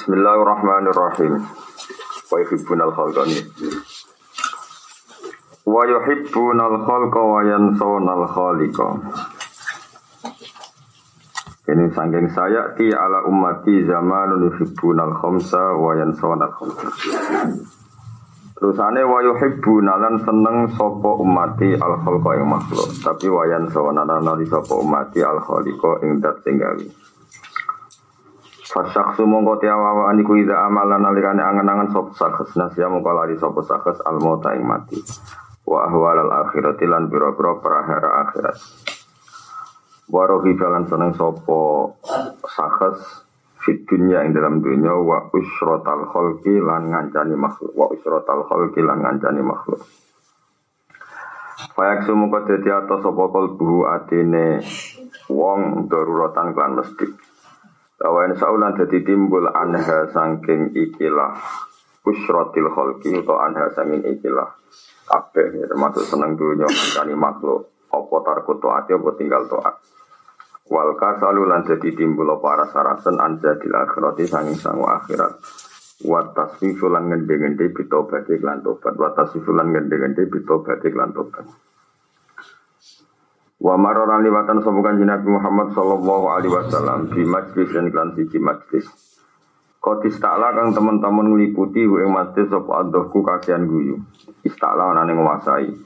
Bismillahirrahmanirrahim. Wa yuhibbunal khalqani. Wa yuhibbunal khalqa wa yansawunal khaliqa. Ini sangking saya ti ala ummati zamanun yuhibbunal khamsa wa yansawunal khamsa. Terusane wa yuhibbuna seneng sapa ummati al khalqa ing makhluk, tapi wa yansawunal lan sapa ummati al khaliqa ing dat sing. Fasyaksu mongko tiawawa aniku ida amalan nalikane angen-angen sop sakhs nasya mongko lari sop sakhs al mauta ing mati. Wa ahwal al akhirati lan biro-biro perahara akhirat. Warohi jalan seneng sopo sakhs fit dunya ing dalam dunya wa usrotal kholki lan ngancani makhluk wa usrotal kholki lan ngancani makhluk. Fayak sumungko dadi atos sapa kalbu atine wong daruratan klan mesti. Lawan saulan dadi timbul anha saking ikilah usratil khalqi atau anha saking ikilah kabeh ya, termasuk seneng dunya kani makhluk apa tarku taat apa tinggal taat. Wal kasalu lan dadi timbul para sarasen anjadil akhirati saking sangu akhirat. Wa tasfifu lan ngende-ngende bitobati lan tobat. Wa tasfifu. Wa maroran liwatan sobukan Nabi Muhammad sallallahu alaihi wasallam di majlis dan klan siji majlis. Kau istakla kang teman-teman ngeliputi gue majlis sop adohku kakian guyu. Istakla anane nguasai.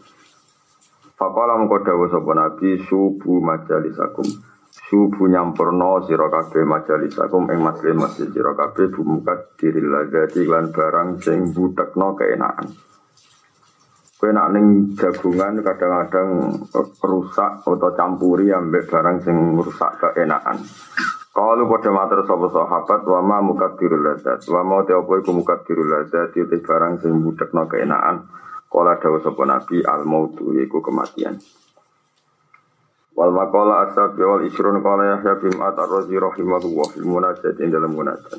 Fakola mengko dawuh sapa Nabi subuh majalisakum. Subuh nyampurno sira kabeh majalisakum ing majlis masjid sira kabeh bumukat diril ladzati lan barang sing butekno keenakan. Kue nak ning jagungan kadang-kadang rusak atau campuri ambek barang sing rusak keenakan. Kalau pada mater sapa sahabat wa ma mukaddirul ladzat wa ma te apa iku mukaddirul ladzat itu barang sing budekno keenakan. Kala dawuh sapa Nabi al mautu yaiku kematian. Wal maqala asab wal isrun qala Yahya bin Atar razi rahimahullah fil munajat ing dalam munajat.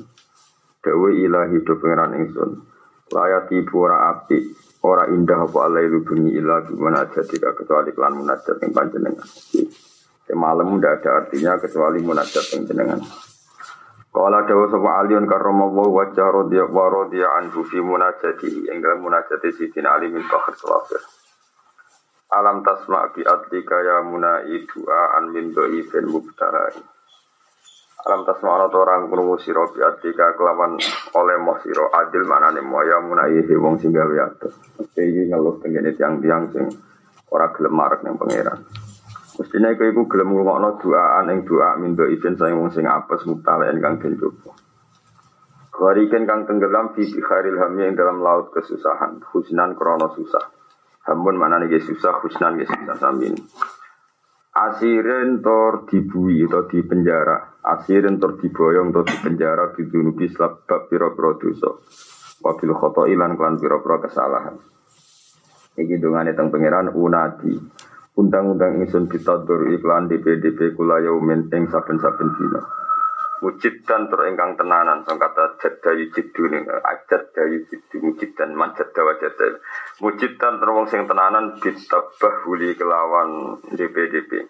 Dewe ilahi do pangeran ingsun. Layati pura api Ora indah apa Allah itu bunyi ilah gimana jadi kecuali klan munajat yang panjenengan. Di malam tidak ada artinya kecuali munajat yang jenengan. Kala dawa sapa alion karoma wa wajah rodya wa rodya anhu fi munajati yang dalam munajati sidina ali min bakhir sawafir. Alam tasma bi adlika ya munai du'a an min dhaifin mubtahari. Alam tasma ana orang krungu sira bi adlika kelawan oleh moh sira adil manane moya munaihi wong sing gawe atus. Iki ngeluh tengene tiang-tiang sing ora gelem marek ning pangeran. Mestinya iku iku gelem ngrungokno doaan ing doa mindo izin saya wong sing apes mutalen kang den coba. Kariken kang tenggelam di bikharil hami yang dalam laut kesusahan, husnan krono susah. Hamun mana nih susah, husnan ge susah samin. Asirin tor dibui atau di penjara, asirin tor diboyong atau di penjara bidunubi sebab piro-piro dosa. Wabil khoto ilan klan piro-piro kesalahan. Iki dungane teng pangeran unadi. Undang-undang ingsun bitadur iklan DPDP kula yaumin ing saben-saben dina. Mujid dan terengkang tenanan sang kata jadda yujidu ning ajad dayu jidu mujid dan dawa jadda. Mujid dan terwong sing tenanan bitabah huli kelawan DPDP.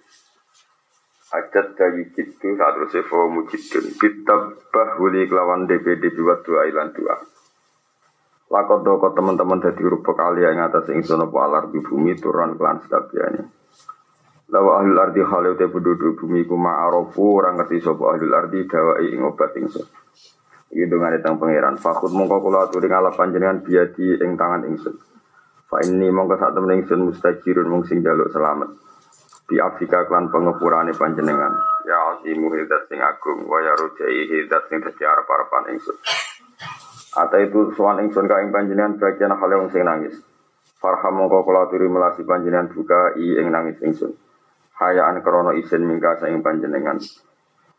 Ajad dayu jidu saat rusifo mujidun bitabah huli kelawan DPDP wa dua ilan dua. Lakot doko teman-teman dari rupa kali yang atas ingsun apa alar di bumi turun kelan sekabiannya. Lawa ahlul ardi khalau te penduduk bumi ku ma'arofu orang ngerti sopa ahlul ardi dawai ing obat ingsun. Iki dengan tentang pangeran. Fakut mongko kula aturi ngalap panjenengan biadi ing tangan ingsun. Fa ini mongko sak temen ingsun mustajirun mung sing jaluk selamat. Bi Afrika klan pengepurane panjenengan. Ya azimu hidat sing agung wa ya rujai hidat sing dadi arep-arepan ingsun. Ata itu sowan ingsun ka ing panjenengan bagian hale wong sing nangis. Farham mongko kula aturi melasi panjenengan buka i ing nangis ingsun. Hayaan krono isin mingga saing panjenengan.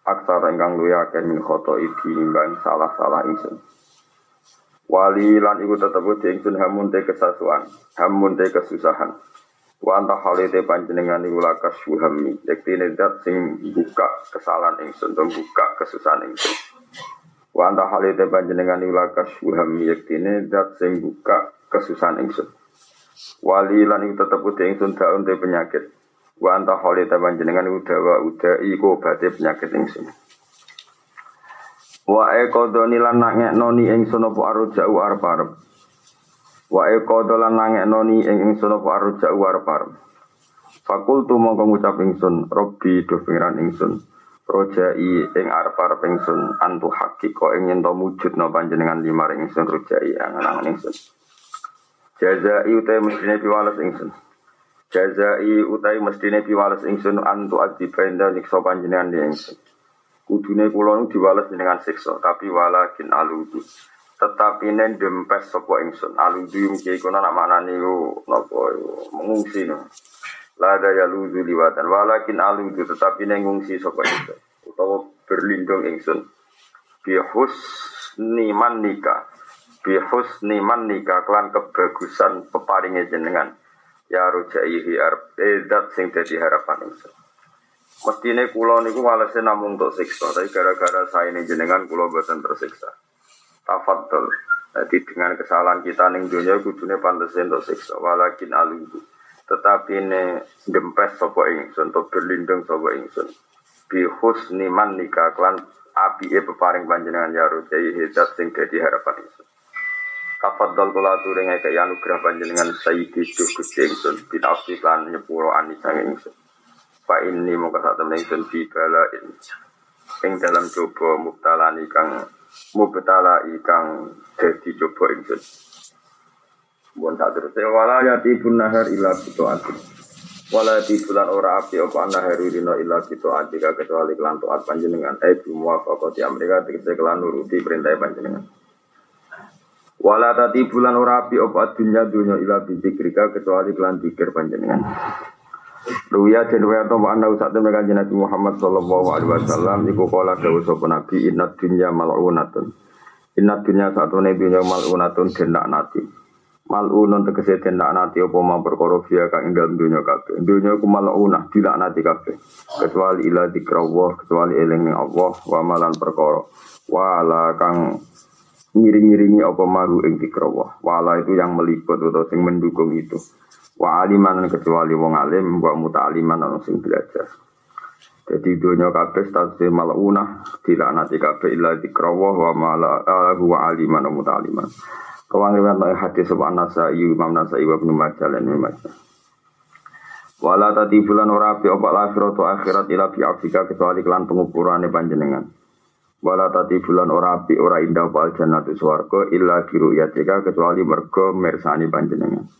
Aksar ingkang luya akeh min khoto iki imbang salah-salah ingsun wali lan iku tetep di ingsun hamun te kesasuan hamun te kesusahan. Wa anta halite panjenengan iku lakas suhami yektine dat sing buka kesalahan ingsun dan buka kesusahan ingsun. Wa anta halite panjenengan iku lakas suhami yektine dat sing buka kesusahan ingsun. Wali lan iku tetep di ingsun daun te penyakit Wa anta kholi taban jenengan udawa uda iku obate penyakit ingsun. Wa ekodoni lan noni ingsun apa aruja'u arep-arep. Wa ekodo lan noni ing ingsun apa aruja'u arep-arep. Fakultu mongko ngucap ingsun, Robbi do pengiran ingsun. Rojai ing arep-arep ingsun antu hakiko ing yen to wujudna panjenengan limar ingsun rojai angan-angan ingsun. Jazai utai mestine piwales ingsun. Jazai utai mestine piwales ingsun antu adiba enda nyiksa panjenengan di ingsun. Kudune kula nu diwales dengan siksa, tapi walakin aludu. Tetapi nen dempes sapa ingsun. Aludu mungkin kono nak manani ku napa mengungsi no. Lada ya ludu liwatan walakin aludu tetapi nen ngungsi sapa ingsun. Utawa berlindung ingsun. Bihus niman nikah bihus niman nikah klan kebagusan peparingnya jenengan ya rojaihi arep edat sing dadi harapan ingsun. Mestine kula niku walese namung untuk siksa tapi gara-gara saya ini jenengan kula boten tersiksa. Tafadhol jadi dengan kesalahan kita ning dunia kudune pantes untuk siksa walakin aludu tetapi ini dempes sapa ingsun untuk berlindung sapa ingsun. Bi husni man nikah klan api e peparing panjenengan ya rojaihi edat sing dadi harapan ingsun Tafadhol kula aturi ngeke anugerah panjenengan sayyidi duh Gusti ingsun binafsi lan nyepuro ani sang ingsun. Pak ini mongko sak temen ingsun bala ing dalam coba mubtalani kang mubtala ikang dadi coba ingsun. Bukan tak terus ya wala yati pun nahar ila ati. Wala yati bulan ora api apa nahar rino ila ati kecuali kelan taat panjenengan. Eh bimuwafaqati Amerika tegese kelan nuruti perintah panjenengan. Wala tati bulan ora api apa dunya dunya ila bidzikrika kecuali kelan pikir panjenengan. Ruya dan ruya atau anda usah temen kanjeng Nabi Muhammad sallallahu alaihi wasallam iku kala dawuh sapa Nabi inna dunya mal'unatun. Inna dunya satu nabi dunya mal'unatun den nati. Mal'unun tegese den nati apa ma perkara fiya kang ing dunya kabeh. Dunya ku mal'unah dilaknati kabeh. Kecuali ila dikrawah kecuali eling ning Allah wa malan perkara. Wala kang ngiring-ngiringi apa maru ing dikrawah. Wala itu yang meliput atau sing mendukung itu. Wa aliman kecuali wong alim, wa muta'aliman ana sing belajar. Jadi dunia kabeh status maluna nanti kabeh illa dikrawah wa mala wa aliman wa muta'aliman. Kawangiran tak hadis sebab nasai Imam Nasai wa Ibnu Majah lan Ibnu. Wala tadi bulan ora api opak akhirat akhirat ila fi Afrika kecuali kelan pengupurane panjenengan. Wala tati bulan ora api ora indah wal jannatu swarga illa biru yatika kecuali mergo mersani panjenengan.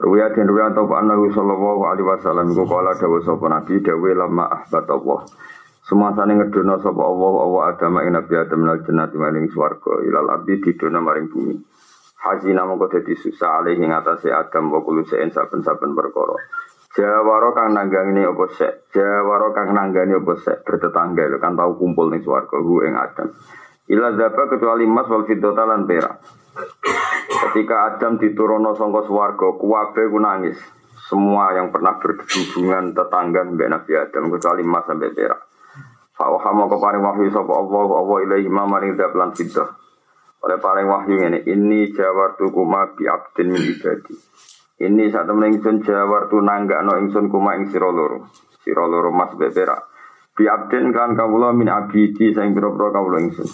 Ruya dan ruya atau annahu sallallahu alaihi wasallam iku kala dawa sapa nabi dawe lama ahbat Allah. Semasane ngedono sapa Allah Allah adama ing nabi Adam nal jannati maring ilal abdi didono maring bumi. Hazina mongko dadi susah alih ing atase Adam wa kulo saben-saben perkara. Jawaro kang nanggani apa sek, Jawaro kang nanggani apa sek bertetangga lho kan tahu kumpul ning swarga hu ing Adam. Ila zaba kecuali emas wal fiddata lan perak. Ketika Adam diturono sangka swarga, kuwabe ku nangis. Semua yang pernah berhubungan tetangga mbek Nabi Adam kecuali emas sampai perak. Fa'oha mau paring wahyu sapa Allah Allah ilaihi ma maring lan fiddah. Oleh paring wahyu ini, ini jawartu kuma bi abdin min ibadi. Ini saat temen ingsun jawar tu nangga no ingsun kuma ing siro loro. Mas bebera. Bi abden kan kawula min abidi saing biro-biro kawula ingsun.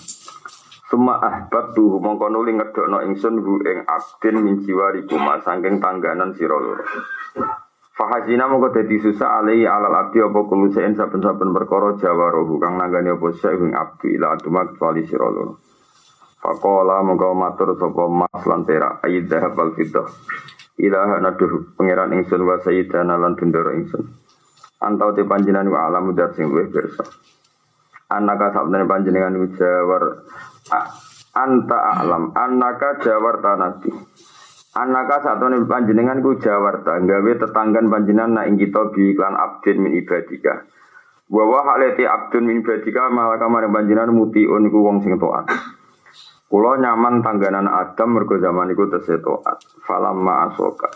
Suma ahbab tuh mongko nuli ngedok no ingsun hu ing abden min jiwari kuma sangking tangganan siro loro. Fahazina mongko dadi susah alai alal abdi apa kulo saben-saben perkara jawaro kang nanggani apa sek ing abdi la aduma kecuali siro loro. Fakola mongko matur sapa mas lan perak ayid dahab ilaha naduh pangeran ingsun wa sayyidana lan bendoro ingsun. Antau te panjenengan wa alam dat sing luwih pirsa. Anaka sabdane panjenengan jawar anta alam. Anaka jawar tanati anaka satone panjenengan ku jawar ta. Gawe tetanggan panjenengan na ing kita bi iklan abdin min ibadika. Wa wa halati abdun min ibadika malah kamar panjenengan mutiun iku wong sing taat Kulo nyaman tangganan Adam mergo zaman iku tesih taat. Falam ma asoka.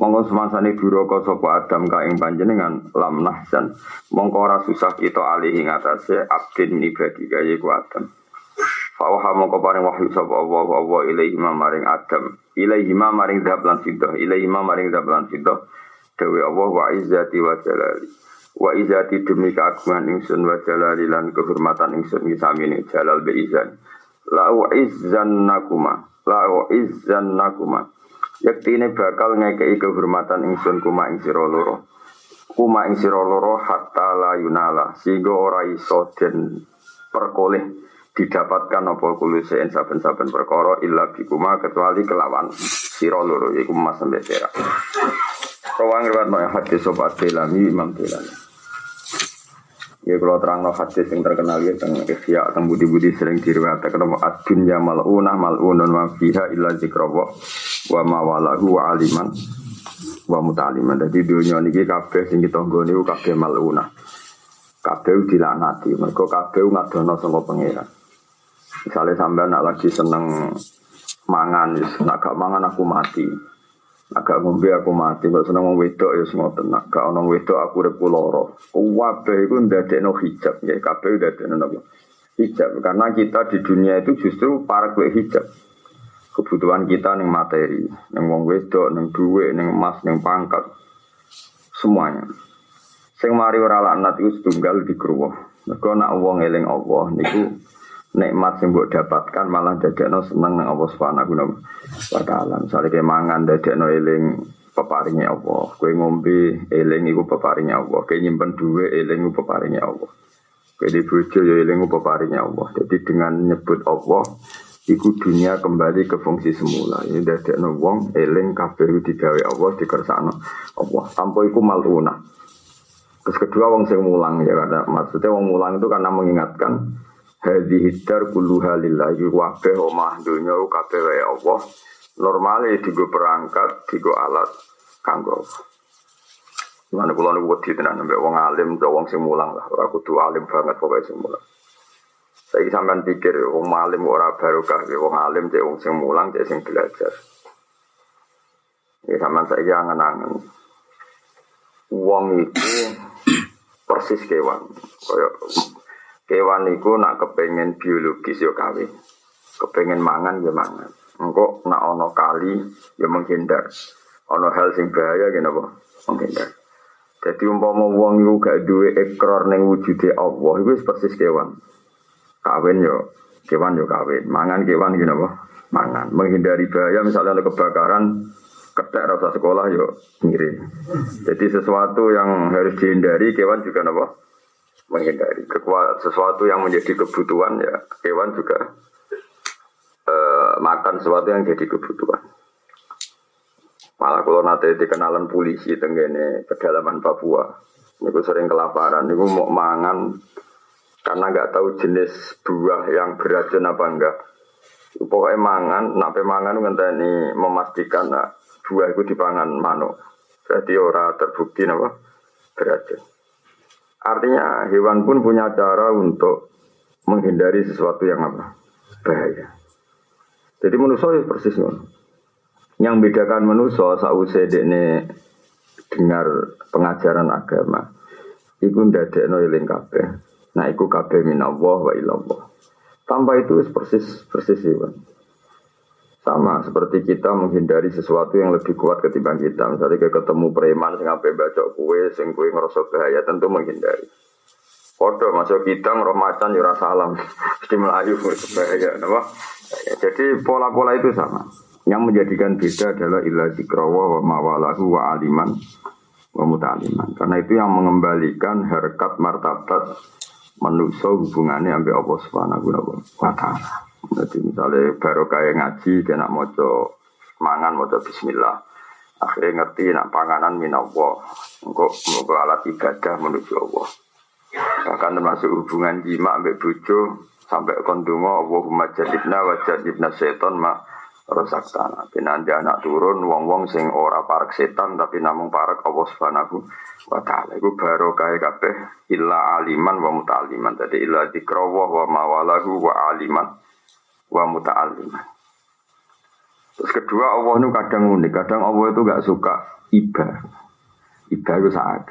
Monggo semasane duraka sapa Adam ka ing panjenengan lam nahsan. Monggo ora susah kita alih ing atase abdin ibadi kaya ku Adam. Fawaha mongko paring wahyu sapa Allah Allah ilaihi maring Adam. Ilaihi maring dzab lan sidah. Ilaihi maring dzab lan sidah. Dewi Allah wa izzati wa jalali. wa izati demi keagungan ingsun wa jalalilan kehormatan ingsun ngisamini jalal be izan la wa nakuma la wa nakuma yaktine bakal ngekei kehormatan ingsun kuma loro kuma ing sira loro hatta la yunala sehingga ora iso den perkoleh didapatkan apa kulo sein saben-saben perkara illa bikuma kecuali kelawan sira loro iku mas sampe sira. Rawang riwayat hadis sobat Delami Imam Delami. Ya kalau terang no hadis yang terkenal ya tentang ikhya tentang budi-budi sering diriwayatkan nama ad-dunya mal'unah mal'unun wa fiha illa zikrawa wa mawalahu wa aliman wa mutaliman. Jadi dunia ini kabeh sing kita nggone kabeh mal'unah. Kabeh dilaknati, mergo kabeh ngadono saka pangeran. Misalnya sampai nak lagi seneng mangan, nak gak mangan aku mati. Agak ngombe aku mati, kok seneng wong wedok ya semua tenang. Gak ono wedok aku urip loro. Wabe iku ndadekno hijab ya, kabeh ndadekno napa? Hijab karena kita di dunia itu justru para kue hijab. Kebutuhan kita ning materi, ning wong wedok, ning duit, ning emas, ning pangkat. Semuanya. Sing mari ora laknat iku setunggal di kruwah. Mergo nak wong eling Allah niku nikmat yang buat dapatkan malah no seneng nang Allah Subhanahu wa taala. Misale kayak mangan no eling peparingnya Allah. Kue ngombe eling iku peparingnya Allah. Kue nyimpen duwe eling iku peparingnya Allah. Kue di bojo ya eling iku peparingnya Allah. Jadi dengan nyebut Allah Iku dunia kembali ke fungsi semula. Ini no wong eling kabeh digawe Allah dikersakno Allah. Tanpa iku maluna. Terus kedua wong sing mulang ya karena maksudnya wong mulang itu karena mengingatkan Hadi hidar kulluha lillahi wabeh omah dunya kabeh wae Allah. Normale digo perangkat, digo alat kanggo. Mana kula niku wedi tenan mbek wong alim, wong sing mulang lah, ora kudu alim banget pokoke sing mulang. Saya sampean pikir wong alim ora barokah, wong alim cek wong sing mulang cek sing belajar. Ya sampean saya angen-angen. Wong itu persis kewan. Kayak Kewan itu nak kepengen biologis yo kawin. Kepengen mangan ya mangan. Engkau nak ono kali ya menghindar. Ono hal sing bahaya gini apa? Menghindar. Jadi umpama wong iku gak duwe ekor ning wujude Allah iku persis kewan. Kawin yo kewan yo kawin. Mangan kewan gini apa? Mangan. Menghindari bahaya misalnya ada kebakaran ketek rasa sekolah yo ngirim. Jadi sesuatu yang harus dihindari kewan juga apa? Menghindari. Sesuatu yang menjadi kebutuhan ya hewan juga uh, makan sesuatu yang jadi kebutuhan. Malah kalau nanti dikenalan polisi tenggene pedalaman Papua niku sering kelaparan. Niku mau mangan karena nggak tahu jenis buah yang beracun apa enggak. Pokoknya mangan nape mangan ngenteni memastikan nah, buah itu dipangan manuk. Berarti ora terbukti apa beracun Artinya hewan pun punya cara untuk menghindari sesuatu yang apa? Bahaya. Jadi manusia ya persis Yang bedakan manusia sausai ini dengar pengajaran agama. Iku ndadekno eling kabeh. Nah iku kabeh minallah wa ilallah. Tanpa itu persis persis hewan. Sama seperti kita menghindari sesuatu yang lebih kuat ketimbang kita. Misalnya kayak ketemu preman sing ape baca kue, sing kue ngerasa bahaya, tentu menghindari. Foto masuk kita ngeroh macan yura salam, mesti melayu bahaya, apa? Jadi pola-pola itu sama. Yang menjadikan beda adalah ilah zikrawa wa mawalahu wa aliman wa mutaliman. Karena itu yang mengembalikan harkat martabat manusia hubungannya sampai Allah Subhanahu wa taala. Jadi misalnya baru kayak ngaji, kena mojo mangan, mojo bismillah. Akhirnya ngerti nak panganan minallah. Engkau mau alat ibadah menuju Allah. Bahkan termasuk hubungan jima ambek bujo sampai kondungo Allahumma jadibna wa jadibna seton ma rosak tanah. Nanti anak turun wong-wong sing ora parak setan tapi namung parak Allah Subhanahu wa taala. Baru kaya kabeh illa aliman wa mutaliman. Jadi illa dikrawah wa mawalahu wa aliman wa muta'alliman. Terus kedua Allah itu kadang unik, kadang Allah itu gak suka iba. Iba itu saat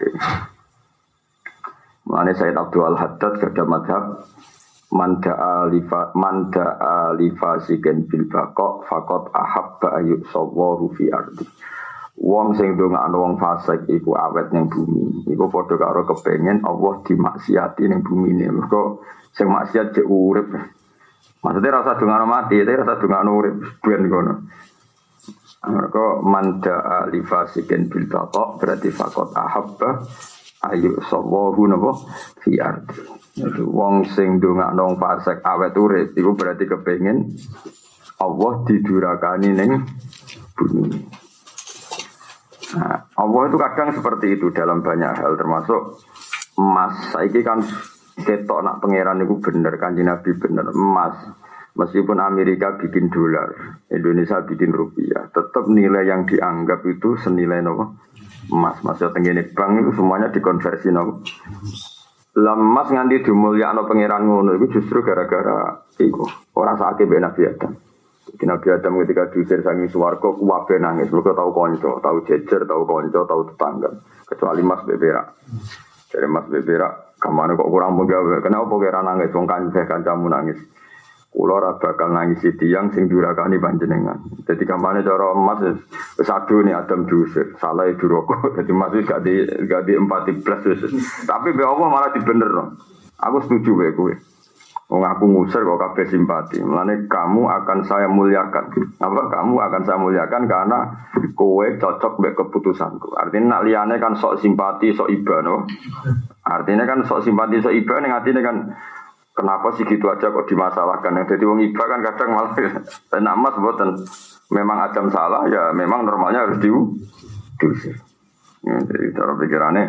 Mengenai Sayyid Abdul Al-Haddad kerja madhab Manda alifa manda alifa bil bakok fakot ahabba ayuk sawaru fi ardi. Wong sing ndongakno wong fasik iku awet ning bumi. Iku padha karo kepengen Allah dimaksiati ning bumi ini. Mergo sing maksiat cek urip. Maksudnya rasa dongakno mati, tapi rasa dongakno urip ben kono. Mereka manda alifasikin bil batok berarti fakot ahabba ayu sawahu nabo fi ardi. Itu wong sing ndongakno fasik awet urip iku berarti kepengen Allah didurakani ning bumi. Nah, Allah itu kadang seperti itu dalam banyak hal termasuk emas. Saiki kan ketok nak pangeran itu bener kan Nabi bener emas. Meskipun Amerika bikin dolar, Indonesia bikin rupiah, tetap nilai yang dianggap itu senilai nopo emas. Maksudnya tenggine bank itu semuanya dikonversi nopo. Lemas nganti no pangeran ngono itu justru gara-gara itu orang sakit Nabi Adam. Jadi Nabi Adam ketika diusir sangi suwargo, kuwabe nangis. Mereka tahu konco, tahu jejer, tahu konco, tahu tetangga. Kecuali Mas Bebera. Jadi Mas Bebera, ke mana kok kurang pegawai? Kenapa kira nangis? Wong kancah kancamu nangis. Kulo ora bakal nangis tiang sing durakani panjenengan. Jadi kampanye cara emas aduh nih Adam diusir, salah itu rokok. Jadi masih gak di gak di empati plus. Tapi be Allah malah dibener. Aku setuju be kowe. Wong aku ngusir kok kabeh simpati. Mulane kamu akan saya muliakan. Apa kamu akan saya muliakan karena kowe cocok mbek keputusanku. Artinya nak liyane kan sok simpati, sok iba no. Artinya kan sok simpati, sok iba ning atine kan kenapa sih gitu aja kok dimasalahkan. Jadi wong iba kan kadang malah nak mas boten. Memang Adam salah ya memang normalnya harus diu diusir. Ya, jadi cara pikirannya,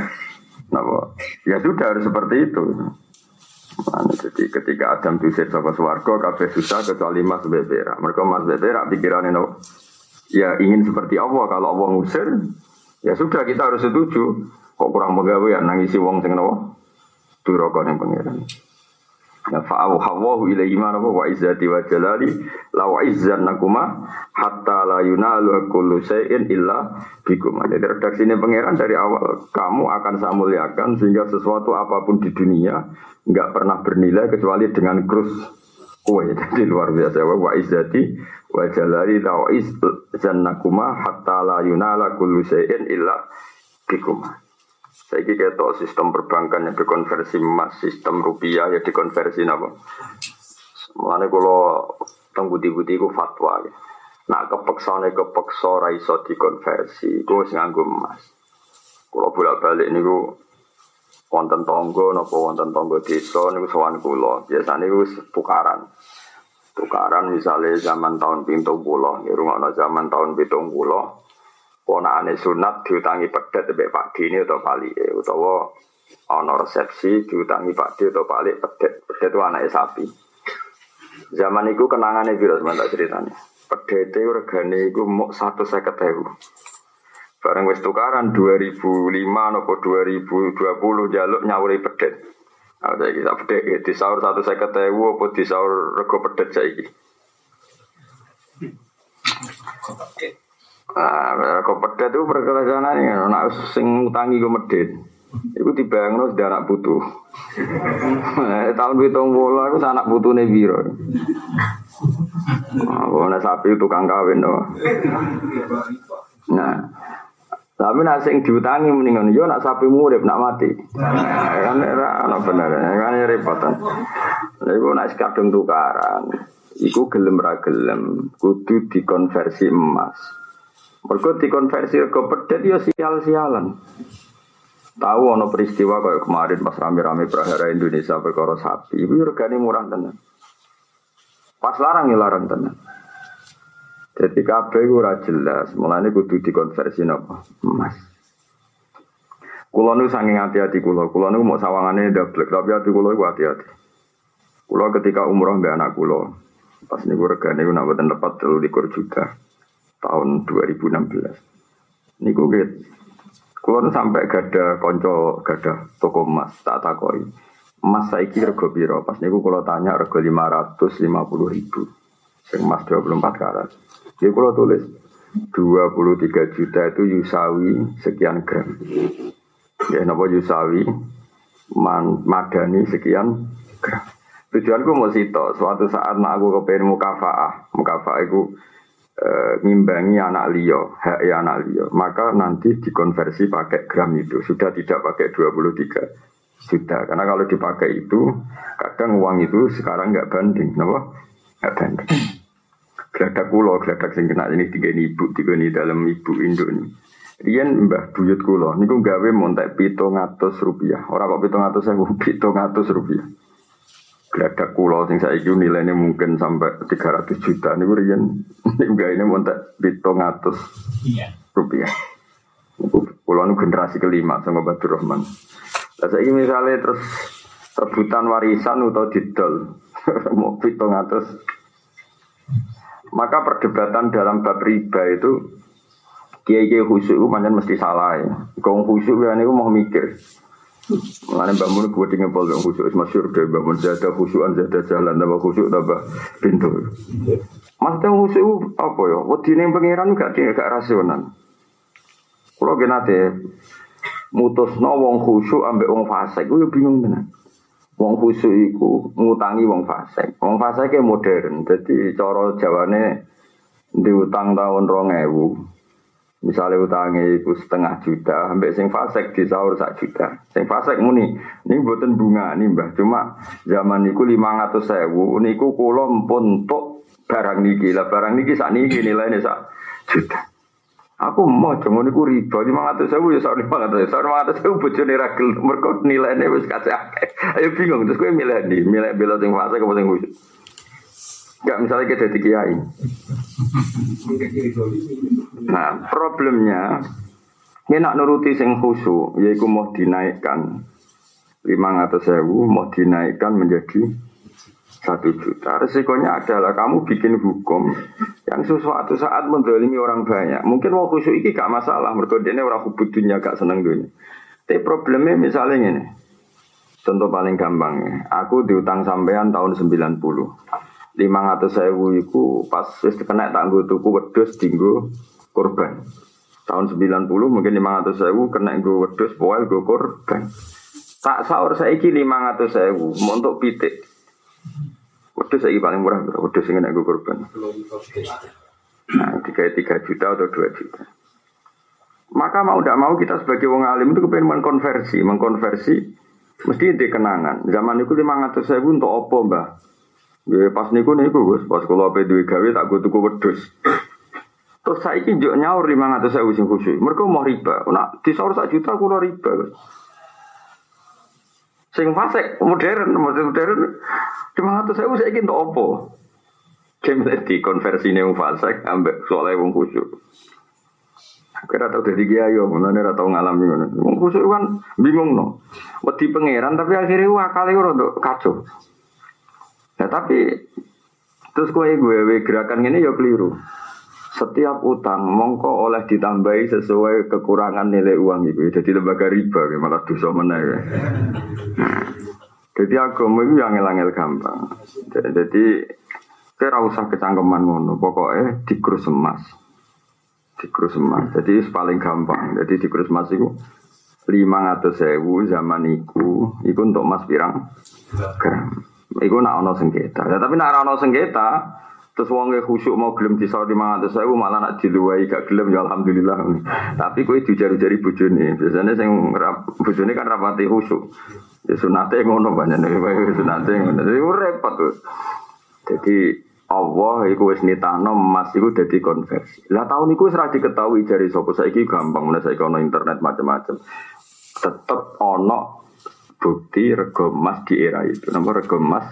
napa? Ya sudah harus seperti itu. Nah, jadi ketika Adam diusir sama suwargo, kabeh susah kecuali Mas Bebera. Mereka Mas Bebera pikirannya no, ya ingin seperti Allah. Kalau Allah ngusir, ya sudah kita harus setuju. Kok kurang pegawai ya nangisi wong sing no, duroko yang pengiran. Ya fa'awu hawahu ilaihi ma wa izzati wa jalali la wa izzan nakuma hatta la yunalu kullu syai'in illa bikum. Jadi redaksi ini pangeran dari awal kamu akan saya muliakan sehingga sesuatu apa pun di dunia nggak pernah bernilai kecuali dengan krus kue. Jadi luar biasa wa izzati wa jalali la wa izzan nakuma hatta la yunala kullu syai'in illa bikum. Saya ketok sistem perbankan yang dikonversi emas, sistem rupiah ya dikonversi apa? Mulane kalau teng budi-budi ku fatwa. Ya. Nak kepeksane kepeksa ra iso dikonversi, ku wis nganggo emas. Kula bolak-balik niku wonten tangga napa wonten tangga desa niku sowan kula. Biasane niku tukaran. Tukaran misalnya zaman tahun pintu pulau, ya rumah zaman tahun pintu pulau, ponakane sunat diutangi pedet mbek Pak Dini atau Pali utawa ana resepsi diutangi Pak Di atau Pali pedet. Pedet itu anaknya sapi. Zaman itu kenangannya virus tak ceritanya pedet itu regane itu satu saya ketemu bareng wis tukaran 2005 nopo 2020 jaluk nyawuri pedet. Ada kita pedet di sahur satu saya ketemu apa di sahur rego pedet saya Ah, kok pedet itu perkelajanan ya, nak sing utangi ke medit. Iku no sudah anak butuh. Tahun hitung bola aku anak butuh nih. Aku nah, sapi tukang kawin doh. Nah, tapi nak sing diutangi mendingan yo nak sapi murid nak mati. Nah, kan era ana bener kan repotan. Lha iku nak kadung tukaran. Iku gelem ra gelem kudu dikonversi emas. Mereka dikonversi ke pedet ya sial-sialan. Tahu ono peristiwa kayak kemarin pas rame-rame prahara Indonesia perkara sapi, itu regane murah tenan. Pas larang ya larang tenan. Jadi kabeh ora jelas, mulane kudu dikonversi napa? Emas. Kulo nu saking hati-hati kulo, kulo nu mau sawangane double, tapi hati kulo iku hati-hati. Kulo ketika umroh mbak anak kulo, pas niku regane nak boten tepat 23 juta tahun 2016. Niku gitu. Kulo sampai gada konco gada toko emas tak takoi. Emas saiki rego piro? Pas niku kulo tanya rego 550 ribu. Sing emas 24 karat. Jadi kulo tulis 23 juta itu yusawi sekian gram. Ya napa yusawi man, madani sekian gram. Tujuanku mau sito, suatu saat nak aku kepengen mukafaah, mukafaah itu e, ngimbangi anak liyo, hak anak liyo, maka nanti dikonversi pakai gram itu sudah tidak pakai 23 juta. Karena kalau dipakai itu kadang uang itu sekarang nggak banding, kenapa? Nggak banding. Geladak kulo, geladak sing kena ini tiga ibu, tiga ini dalam ibu Indo ini. Rian mbah buyut kulo, niku gawe montek pitung atus rupiah. Orang kok pitung atus saya pitung atus rupiah. Geladak kulo sing saya nilainya mungkin sampai 300 juta. Niku rian, niku gawe ini montek pitung atus rupiah. Kulo ini generasi kelima sama Badur Rahman. Lah saya misalnya terus rebutan warisan atau didol, mau pitung atus maka perdebatan dalam bab riba itu kiai kiai khusyuk itu mesti salah ya. Kau khusyuk ya ini mau mikir. Mengenai bangun buat dengan pol yang khusyuk masyur deh bangun zada khusyukan zada jalan tambah khusyuk tambah pintu. Maksudnya khusyuk apa ya? Ini pangeran gak gak rasional. Kalau genate mutus no wong khusyuk ambek wong fasik, gue bingung tenan. Wong khusyuk iku ngutangi wong fasik. Wong fasik ke modern. Jadi cara jawane diutang tahun rong ewu. Misalnya utangnya itu setengah juta, sampai sing fasek di sahur sak juta. Sing fasek muni, ini buatan bunga nih mbah. Cuma zaman niku lima ratus sewu, niku kulo pun tok barang niki lah barang niki sak niki nilainya sak juta. Aku mau jangan niku riba lima ratus sewu ya sahur lima ratus, sahur lima ratus sewu bojone ragil, mereka nilainya wis kasih Ayo bingung terus gue milih di, milih bela sing fasek apa sing khusyuk. Enggak misalnya kita jadi kiai. Nah, problemnya ini nak nuruti sing khusyuk, yaitu mau dinaikkan 500 sewu, mau dinaikkan menjadi satu juta. Resikonya adalah kamu bikin hukum yang sesuatu saat mendolimi orang banyak. Mungkin mau khusyuk ini gak masalah, mereka ini orang hubud dunia gak seneng dunia. Tapi problemnya misalnya ini, contoh paling gampang. Aku diutang sampean tahun 90 lima ratus sewu iku pas wis kena tangguh tuku wedus tinggu korban. Tahun 90 mungkin lima ratus sewu kena gue wedus poel gue korban. Tak sahur saiki lima ratus sewu untuk pitik. Wedus saiki paling murah berapa? Wedus yang kena gue korban. Nah, tiga tiga juta atau dua juta. Maka mau tidak mau kita sebagai wong alim itu kepengen mengkonversi, mengkonversi mesti dikenangan. Zaman itu lima ratus sewu untuk opo mbah? Ya pas niku niku Gus, pas kula ape duwe gawe tak go tuku wedhus. Terus saiki njuk nyaur 500.000 sing khusyuk. Mergo mau riba. Nak disaur sak juta kula riba. Sing fasik modern, modern 500.000 saiki entuk apa? Game di konversi nih fasik ambek soalnya wong khusyuk. Kira tau jadi kiai, mana nih tau ngalami mana. Wong khusyuk kan bingung no. Wedi pangeran tapi akhirnya kali untuk kacau. Nah tapi terus gue gue gerakan ini ya keliru. Setiap utang mongko oleh ditambahi sesuai kekurangan nilai uang itu. Jadi lembaga riba, malah dosa mana ya. Jadi agama itu yang ngel gampang. Jadi kira usah kecangkeman ngono. Pokoknya dikrus emas. Dikrus emas. Jadi paling gampang. Jadi dikrus emas itu lima ratus sewu zaman itu, itu untuk emas pirang gram. Iku nak ono sengketa. Ya, tapi nak ono sengketa, terus wong khusyuk mau gelem di saudi mangan terus saya malah nak diluai gak gelem ya alhamdulillah. Tapi kue dijari-jari bujuni. Biasanya sing bujuni kan rapati khusyuk. Ya sunate ngono banyak nih, sunate ngono. Jadi repot tuh. Jadi Allah iku wis nitahno emas iku dadi konversi. Lah tahun iku wis ra diketahui jari sapa saiki gampang menawa saiki ono internet macam-macam. Tetep ono bukti rego emas di era itu. Nomor rego emas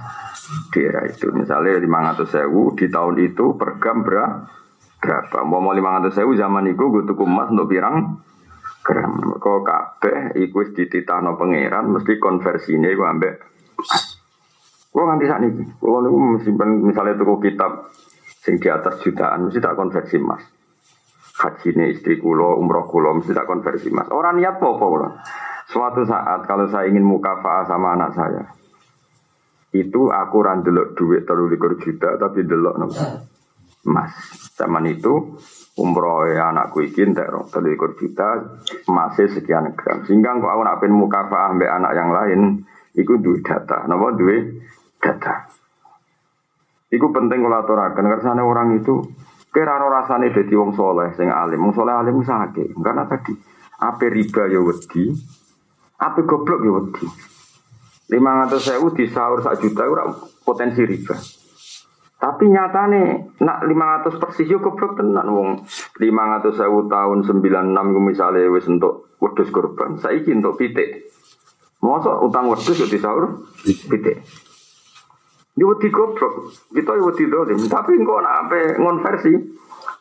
di era itu. Misalnya 500 sewu di tahun itu per gram berapa? Mau mau 500 sewu zaman itu gue tuku emas untuk pirang gram. Kok kabeh iku dititahno pangeran mesti konversinya gue ambek Gue nganti saat ini, gue niku misalnya tuku kitab sing di atas jutaan mesti tak konversi emas. Haji istri kulo, umroh kulo mesti tak konversi emas. Orang niat apa kulo? Suatu saat kalau saya ingin mukafaah sama anak saya, itu aku randelok duit terlalu likur juta tapi delok no. Mas, zaman itu umroh ya anakku ikin terlalu likur juta masih sekian gram. Sehingga aku aku nak mukafaah ambek anak yang lain, itu duit data. Nama duit data. Iku penting aturakan karena orang itu Kira rasane dadi wong soleh sing alim. Wong soleh alim sakit. Karena tadi ape riba ya wedi, ape goblok ya wedi. 500 sewu di sahur sak juta ora potensi riba. Tapi nyatane nak 500 persis yo goblok tenan wong 500 sewu tahun 96 ku misale wis entuk wedhus kurban. Saiki entuk pitik. Masa utang wedhus yo di sahur pitik. Ini wedi goblok, kita ya wedi dolim. Tapi engkau nak apa ngonversi?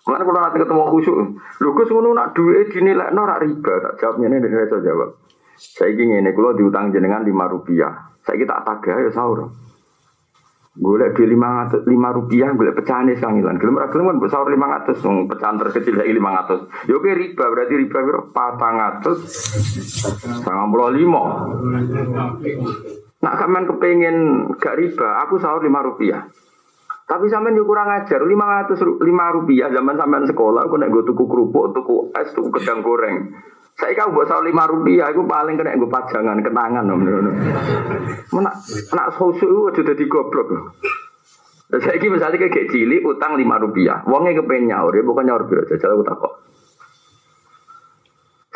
Mana kalau nanti ketemu khusyuk, lu gus ngono nak duit dinilai norak riba, tak jawabnya ini saya jawab. Saya ingin ini kalau diutang jenengan lima rupiah, saya kita tagah ya sahur. Golek di lima lima rupiah, golek pecahan sekarang hilang. Gelem ora gelem kan sahur lima ratus, pecahan terkecil lagi lima ratus. Ya riba berarti riba sangat puluh lima. Nak kamen kepengen gak riba, aku sahur lima rupiah. Tapi sampean yo kurang ajar, lima ratus lima rupiah zaman sampean sekolah, aku nek gue tuku kerupuk, tuku es, tuku kedang goreng. Saya kau buat sahur lima rupiah, aku paling kena gue pajangan, kenangan om. Mana nak susu itu aja jadi goblok. Saya kira misalnya kayak cilik utang lima rupiah, uangnya kepengen nyaur ya bukan nyaur biasa, jadi aku takut.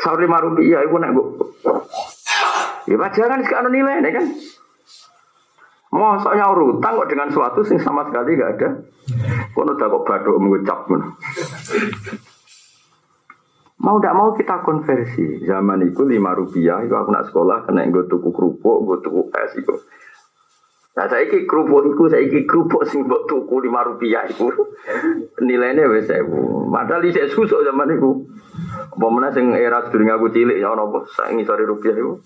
Sahur lima rupiah, aku nek gue Ya pajangan sekarang nilai, kan? Mau soalnya utang kok dengan suatu sing sama sekali gak ada. Kono udah kok baduk mengucap. Mau tidak mau kita konversi. Zaman itu lima rupiah, itu aku nak sekolah kena gue tuku kerupuk, gue tuku es itu. Nah saya iki kerupuk itu, saya iki kerupuk sing buat tuku lima rupiah itu. Nilainya wes bu. Padahal di susuk zaman itu. Apa sing era sedurunge aku cilik ya ono saya ngisori rupiah itu.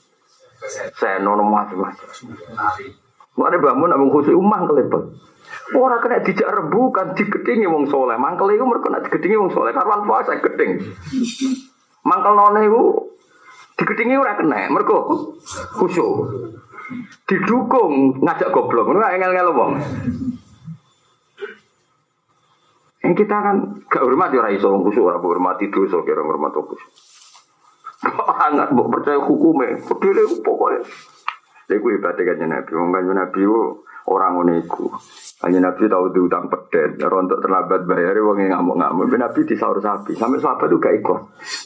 Saya nono mas mas. Mana bangun abang khusus umah kelepet. Orang kena dijak rebukan digedingi wong soleh. Mangkel itu mereka nak digedingi wong soleh. Karwan puasa geding. Mangkel nona itu digedingi orang kena. Mereka khusyuk. Didukung ngajak goblok. Mereka engel-engel wong. Yang kita kan gak hormat ya iso wong khusyuk ora hormati dosa kira hormat wong khusyuk. Kok hangat mbok percaya. Pedule pokoknya Iku ibadah kan Nabi. Wong Nabi orang ngono iku. Hanya Nabi tahu diutang pedet, rontok terlambat bayar, wong ngamuk-ngamuk. Nabi di sahur sapi, sampai sahabat itu gak ikut.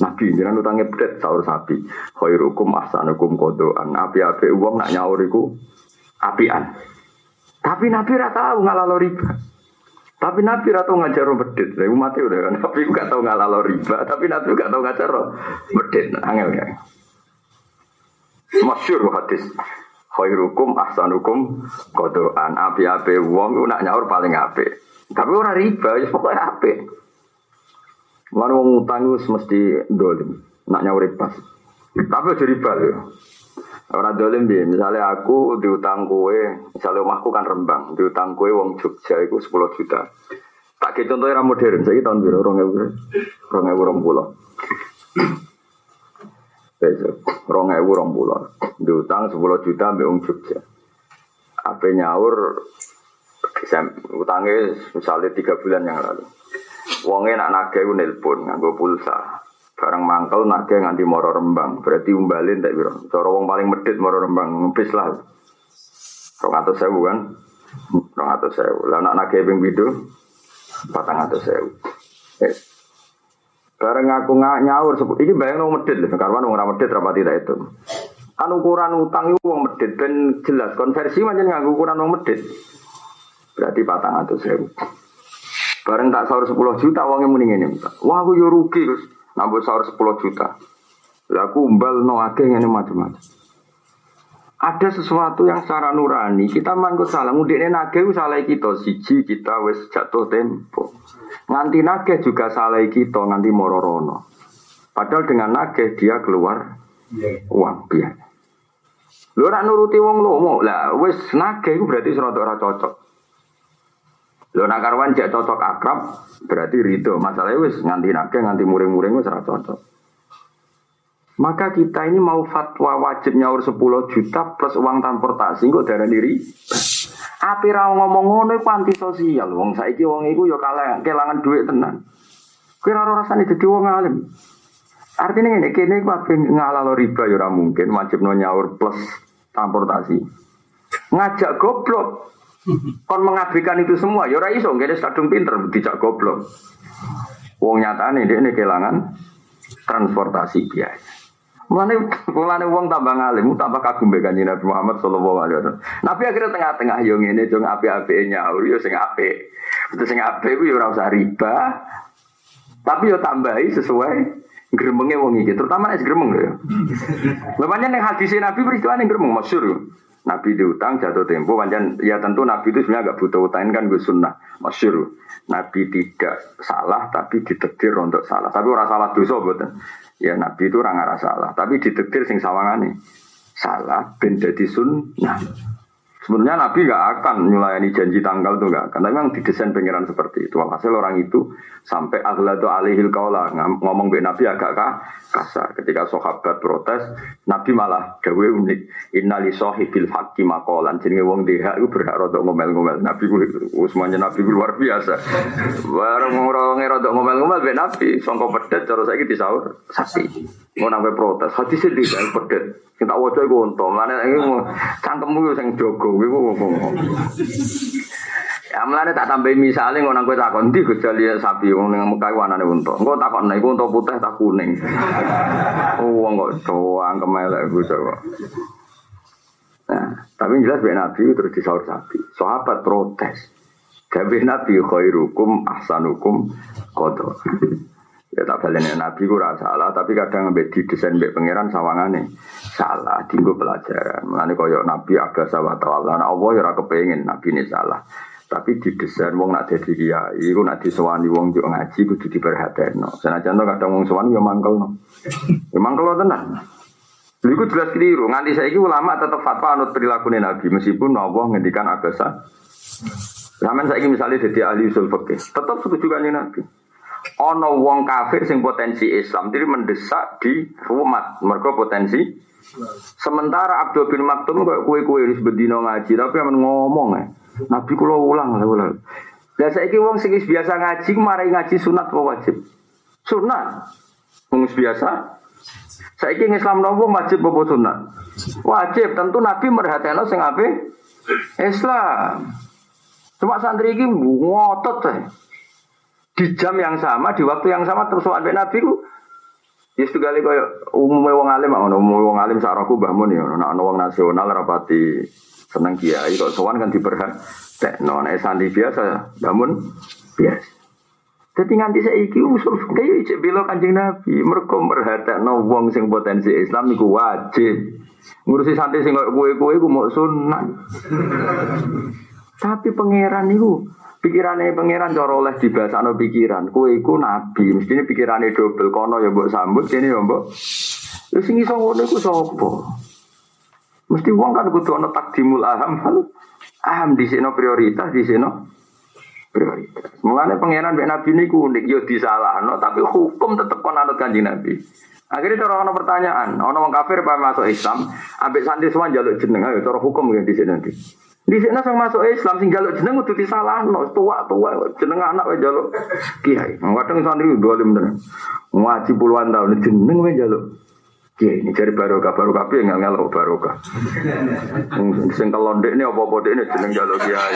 Nabi jangan utangnya pedet sahur sapi. Khairukum ahsanukum kodoan. Api-api uang nak nyaur iku apian. Tapi Nabi rata ngalalo riba. Tapi Nabi rata tahu ngajar pedet. Saya umat udah kan. Nabi gak tahu ngalalo riba. Tapi Nabi gak tahu ngajar pedet. Angel ya. Masyur hadis khairukum ahsanukum kodoan api-api wong nak nyaur paling api tapi orang riba ya pokoknya api Lalu wong utang itu mesti dolim nak nyaur pas. Tapi aja riba ya Orang dolim dia, misalnya aku diutang kue, misalnya omahku kan rembang, diutang kue wong Jogja itu 10 juta. Tak kayak contohnya modern, saya tahun biru, orang ewu, orang orang pulau. Besok, rong ewu rong bulan. Diutang sepuluh juta ambil uang Jogja. Apa nyaur, utangnya misalnya tiga bulan yang lalu. Wongnya nak nage nelpon, nganggo pulsa. Barang mangkel nage nganti moro rembang. Berarti umbalin tak biro. Cara wong paling medit moro rembang, ngepis lah. Rong atau sewu kan? Rong atau sewu. Lah nak nage ping bidu, patang atau sewu. Eh. Bareng aku nggak nyaur, ini bayang nong medit, karena nong medit rapat tidak itu. Kan ukuran utang itu uang medit, dan jelas konversi macam nggak ukuran uang medit. Berarti patang atau sewu. Bareng tak sahur 10 juta uangnya mending ini. Wah aku yo rugi terus. Nambah sahur 10 juta. Lah aku umbal no akeh ini macam-macam. Ada sesuatu yang secara nurani kita mangkut salah. Mudiknya nage salah kita siji kita wes jatuh tempo. Nganti nageh juga salah kita nganti mororono. Padahal dengan nageh dia keluar uang biaya. Lu nak nuruti wong lomo lah, wes nageh itu berarti serot ora cocok. Lu nak karwan cocok akrab berarti rito. Masalahnya wes nganti nageh nganti muring-muring wes ora cocok. Maka kita ini mau fatwa wajib nyaur 10 juta plus uang transportasi kok darah diri. Api ra ngomong ngono iku anti sosial. Wong saiki wong iku ya kalah kelangan duit tenan. Kira ora rasane dadi wong alim. Artinya ini, kini iku ape ngalalo riba ya mungkin wajib nyaur plus transportasi. Ngajak goblok. Kon mengabaikan itu semua, ya ora iso, ngene kadung pinter dijak goblok. Wong nyatane dia ini kehilangan transportasi biaya. Mulane mulane wong tambah ngalim, tambah kagum mbek Kanjeng Nabi Muhammad sallallahu alaihi wasallam. Nabi akhirnya tengah-tengah yo ngene yo apik-apike nyaur yo sing apik. Terus sing apik ku yo ora usah riba. Tapi yo tambahi sesuai gremenge wong iki, terutama es gremeng lho. Lha pancen ning hadis Nabi peristiwa ning gremeng masyhur. Nabi diutang jatuh tempo, panjang ya tentu Nabi itu sebenarnya agak butuh utang kan gue sunnah, masyur. Nabi tidak salah tapi ditetir untuk salah. Tapi orang salah dosa betul. Ya Nabi itu orang arah salah, tapi ditetir sing sawangane salah ben dadi sunnah. Sebenarnya Nabi nggak akan melayani janji tanggal itu nggak akan. Tapi memang didesain pengiran seperti itu. Hasil orang itu sampai aghladu alihil kaulah ngomong be Nabi agak kasar. Ketika sahabat protes, Nabi malah gawe unik. Innali sohibil hakim makolan. Jadi wong deha itu berhak rodok ngomel-ngomel. Nabi Usmanya Nabi luar biasa. Barang ngorongnya rodok ngomel-ngomel be Nabi. Songkok pedet, cara saya disaur saksi. Mau nambah protes. Hati sedih kan pedet. Kita wajah gue untung. Mana ini cangkemmu yang jogo iku Ya mlane tak tambahi misale ngono kowe takon ndi gejali sapi wong ning Mekah wanane unta. Engko takon nek unta putih tak kuning. Oh kok doang kemelek iku coba. Nah, tapi jelas ben Nabi terus disaur sapi. Sahabat protes. Tapi Nabi khairukum ahsanukum qadar. Ya tak balenya Nabi ku salah, tapi kadang ambek desain mbek pangeran sawangane salah, dinggo pelajaran. Mulane koyo Nabi ada sawat Allah, nah Allah ya ora kepengin Nabi ini salah. Tapi didesain wong nak dadi kiai, iku nak disowani wong yo ngaji kudu diperhatekno. Senajan to kadang wong sowan yo mangkelno. Yo mangkelno tenan. Iku jelas keliru. Nganti saiki ulama tetap fatwa anut perilaku Nabi meskipun Allah ngendikan abasa. Zaman saiki misalnya jadi ahli usul fikih, tetap setuju kan Nabi ono wong kafir sing potensi Islam jadi mendesak di rumah mereka potensi sementara Abdul bin Maktum kok kue-kue wis bedino ngaji tapi aman ngomong ya Nabi kula ulang ulang. Lah saiki wong sing biasa ngaji marai ngaji sunat apa wajib? Sunat. Wong biasa. Saiki Islam nopo wajib apa sunat? Wajib. Tentu Nabi merhatikan sing ape Islam. Cuma santri iki ngotot ya di jam yang sama, di waktu yang sama terus sampai Nabi ku Ya kali kaya umumnya wong alim, umumnya wong alim saraku bahmun ya, ana wong nasional rapati seneng kiai kok sowan kan diperhat tekno nek sandi biasa bangun biasa. Jadi nganti iki usul kaya ijek bela Kanjeng Nabi, mergo merhatekno wong sing potensi Islam niku wajib. Ngurusi santri sing koyo kowe-kowe iku mau sunat. Tapi pangeran niku Pikirannya pangeran cara oleh dibahasano pikiran. Kue iku nabi, mestinya pikirannya double kono ya mbok sambut ini ya mbok. Ya sing iso ngono iku sapa? Mesti wong kan kudu ana takdimul aham hal. Aham di sini prioritas di sini prioritas. Mulane pangeran mbek nabi niku unik yo disalahno tapi hukum tetep kon anut kanjeng nabi. Akhirnya cara ono pertanyaan, ono wong kafir apa masuk Islam, ambek santri semua jaluk jeneng ayo cara hukum ya di sini nanti. Di sini sang masuk Islam sing jaluk jeneng kudu disalahno, tua-tua jeneng anak wae jaluk kiai. Kadang santri dolim tenan. Ngaji puluhan tahun jeneng wae jaluk kiai. Ini cari barokah, barokah piye ngel ngel barokah. Sing kelondek ini apa-apa ini jeneng jaluk kiai.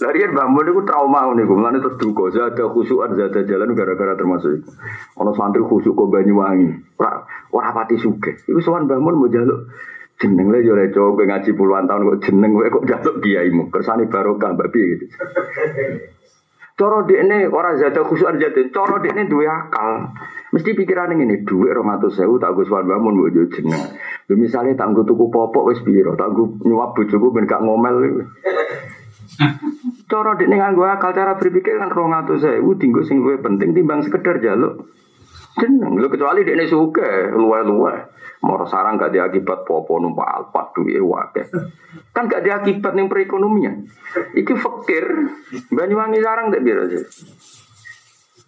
Larian bangun itu trauma nih, gue mulane terus. Zada khusyuan, zada jalan gara-gara termasuk itu. Ono santri khusyuk ke Banyuwangi, ora pati suge. Iku sowan bangun mau jaluk jeneng le yo le gue ngaji puluhan tahun kok jeneng gue kok jatuh kiaimu kersane barokah mbak gitu Coro orang zada khusus jatuh, coro ini dua akal. Mesti pikiran ini duit rong atau sewu tak gue suan bangun gue jadi jeneng. Lu misalnya tak gue tuku popok wes biro, tak gue nyuap bujuku ben gak ngomel. Coro ini nganggo akal cara berpikir kan rong atau sewu tinggal sing gue penting timbang sekedar jaluk. Jeneng, lu kecuali ini suka luwe-luwe. Moro sarang gak diakibat popo numpak alpat duwe wakil. Kan gak diakibat nih perekonomian. Iki fakir. Banyuwangi sarang tak biar aja.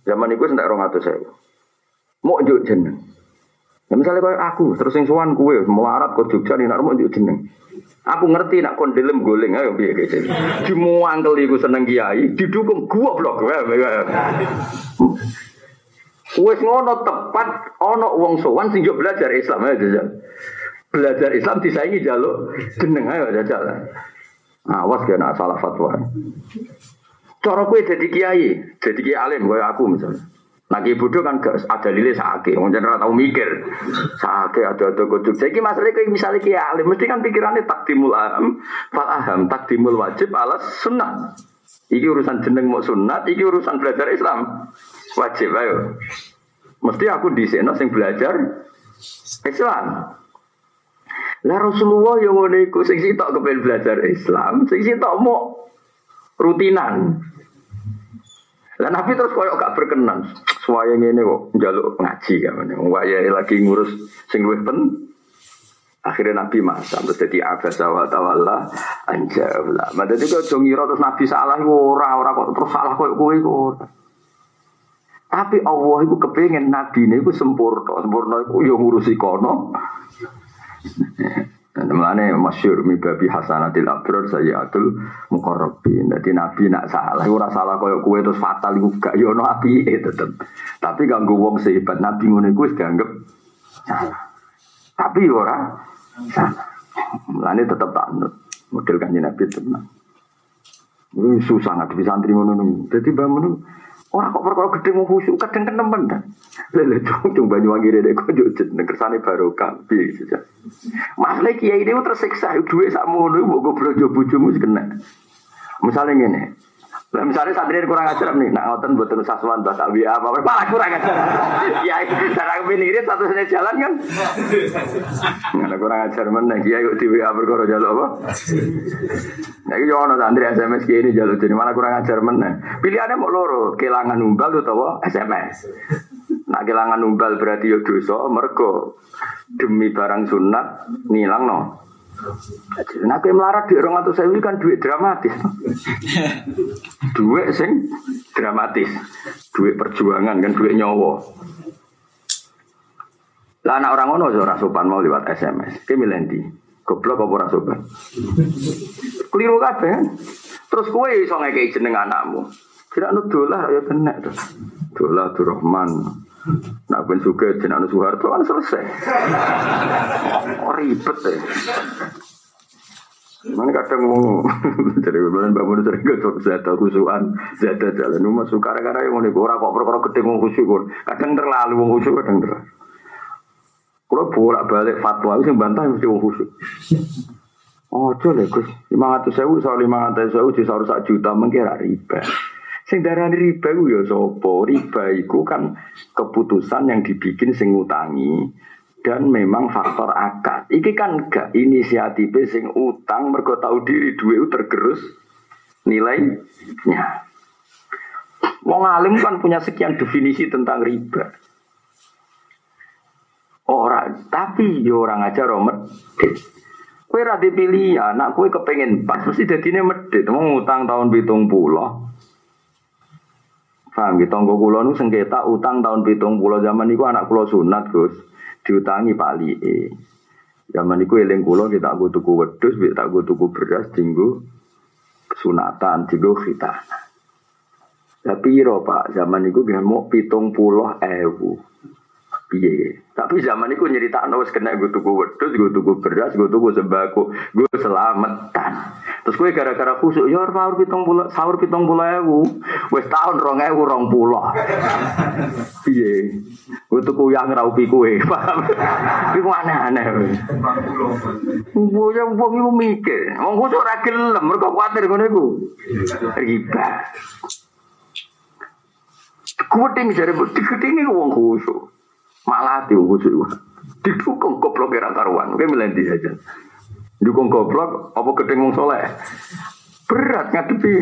Zaman itu sentak rong atau saya. Mau juk jeneng. Ya misalnya kayak aku, terus yang suan kue, melarat ke Jogja nih, mau juk jeneng. Aku ngerti nak kondelem goleng ayo biar gitu. Dimuangkel iku seneng kiai, didukung gua blok. Wes ngono tepat ono wong sowan sing belajar Islam aja jajal. Belajar Islam disaingi jaluk jeneng ayo jajal. Awas kena salah fatwa. Cara kue jadi kiai, jadi kiai alim kayak aku misalnya. Kiai bodoh kan gak ada lile sakit, mau jangan tahu mikir sakit ada ada kucuk. Jadi masalahnya kayak misalnya kiai alim, mesti kan pikirannya takdimul aham, fal aham, takdimul wajib alas sunnah. Iki urusan jeneng mau sunat, iki urusan belajar Islam wajib ayo. Mesti aku di sini sing belajar Islam. Lah Rasulullah yang ngono iku sing sitok kepen belajar Islam, sing sitok mau rutinan. Lah Nabi terus koyok gak berkenan. Suaya ngene kok njaluk ngaji kan. Waya lagi ngurus sing luwih pen. Akhirnya Nabi masa terus jadi abasa wa tawalla anjabla. Mada itu kok ngira terus Nabi salah ora ora kok terus salah koyo kowe kok. Tapi Allah itu kepengen Nabi ini itu sempurna. Sempurna itu ya ngurusi kono. Mulane masyur mibabi hasanatil abrar sayyatul muqarrabin. Dadi nabi nak salah ora salah koyo kowe terus fatal iku gak yo ono apike tetep. Tapi ganggu wong sehebat nabi ngono iku wis dianggap salah. Tapi ora salah. Mulane tetep tak nut. Model kanjeng nabi tenang. Ini susah nggak bisa santri ngono Jadi bangun Orang kok perkara gede mau khusyuk kadang temen dah. Lele cung cung banyu wangi rede kok jojet kersane barokah piye saja. Masalah kiai ini tersiksa duwe sak mono mbok goblok jo bojomu kena. Misalnya ngene, Lah misalnya santri kurang ajar nih, nak ngoten buat terus aswan bahasa WA apa malah kurang ajar. Ya cara pinggir satu satunya jalan kan. Nggak kurang ajar mana, ya yuk di WA berkoro jalur apa? Nah itu jangan santri SMS ini jalur jadi malah kurang ajar mana. Pilihannya mau loro, kehilangan umbal atau SMS. Nak kehilangan umbal berarti yo dosa, mergo demi barang sunat nilang no. Nah, kayak melarat di orang atau sewi kan duit dramatis. duit sing dramatis. Duit perjuangan kan duit nyawa. Lah anak orang ngono ora sopan mau lewat SMS. Ki milendi. Goblok apa ora sopan? Keliru kabeh kan. Terus kowe iso ngekeki jeneng anakmu. Kira anu dolah ya kena tuh. Dolah Rahman. Nak ben suka jeneng Soeharto kan selesai. Oh, ribet deh. Mana kadang mau jadi bulan bangun sering sok zada kusuan zada jalan rumah suka gara-gara yang mau ora kok perkara gede mau kusuk kadang terlalu mau kusuk kadang terlalu. Kalau bolak balik fatwa itu bantah mesti mau kusuk. Oh, coba Gus, lima ratus sewu soal lima ratus sewu di satu juta mengira riba. Sing darani riba ya sapa? Riba iku kan keputusan yang dibikin sing ngutangi dan memang faktor akad. Iki kan gak inisiatif sing utang mergo tahu diri duit tergerus nilainya. Wong alim kan punya sekian definisi tentang riba. Orang, tapi yo orang aja romet. Kue rada ya, nak kue kepengen pas mesti jadinya medit. Mau ngutang tahun bitung pulau, Paham gitu, tonggo kulo nu sengketa utang tahun pitung pulau zaman itu anak kulo sunat gus. Diutangi Pak E. Zaman itu eling kulo kita aku tuku wedus, kita aku tuku beras, tinggu sunatan, tinggu kita. Tapi iro pak, zaman itu dia mau pitung pulau ewu piye. Tapi zaman itu nyerita wis kena gue tuku wedus, gue tuku beras, gue tuku sembako, gue selamatan. Terus gue gara-gara khusuk, ya sahur pitung puluh, sahur pitung puluh ewu, wes tahun rong ewu rong puluh. Piye? Gue tuku yang raupi kue, paham? Iku aneh-aneh. Gue yang wong itu mikir, wong khusuk ragil lem, mereka khawatir gue nego. Riba. Gue tinggi dari tinggi wong khusuk. Malah hati khusyuk. Didukung goblok kira karuan. Oke melendi aja. Dukung goblok apa gedeng soleh. Berat ngadepi.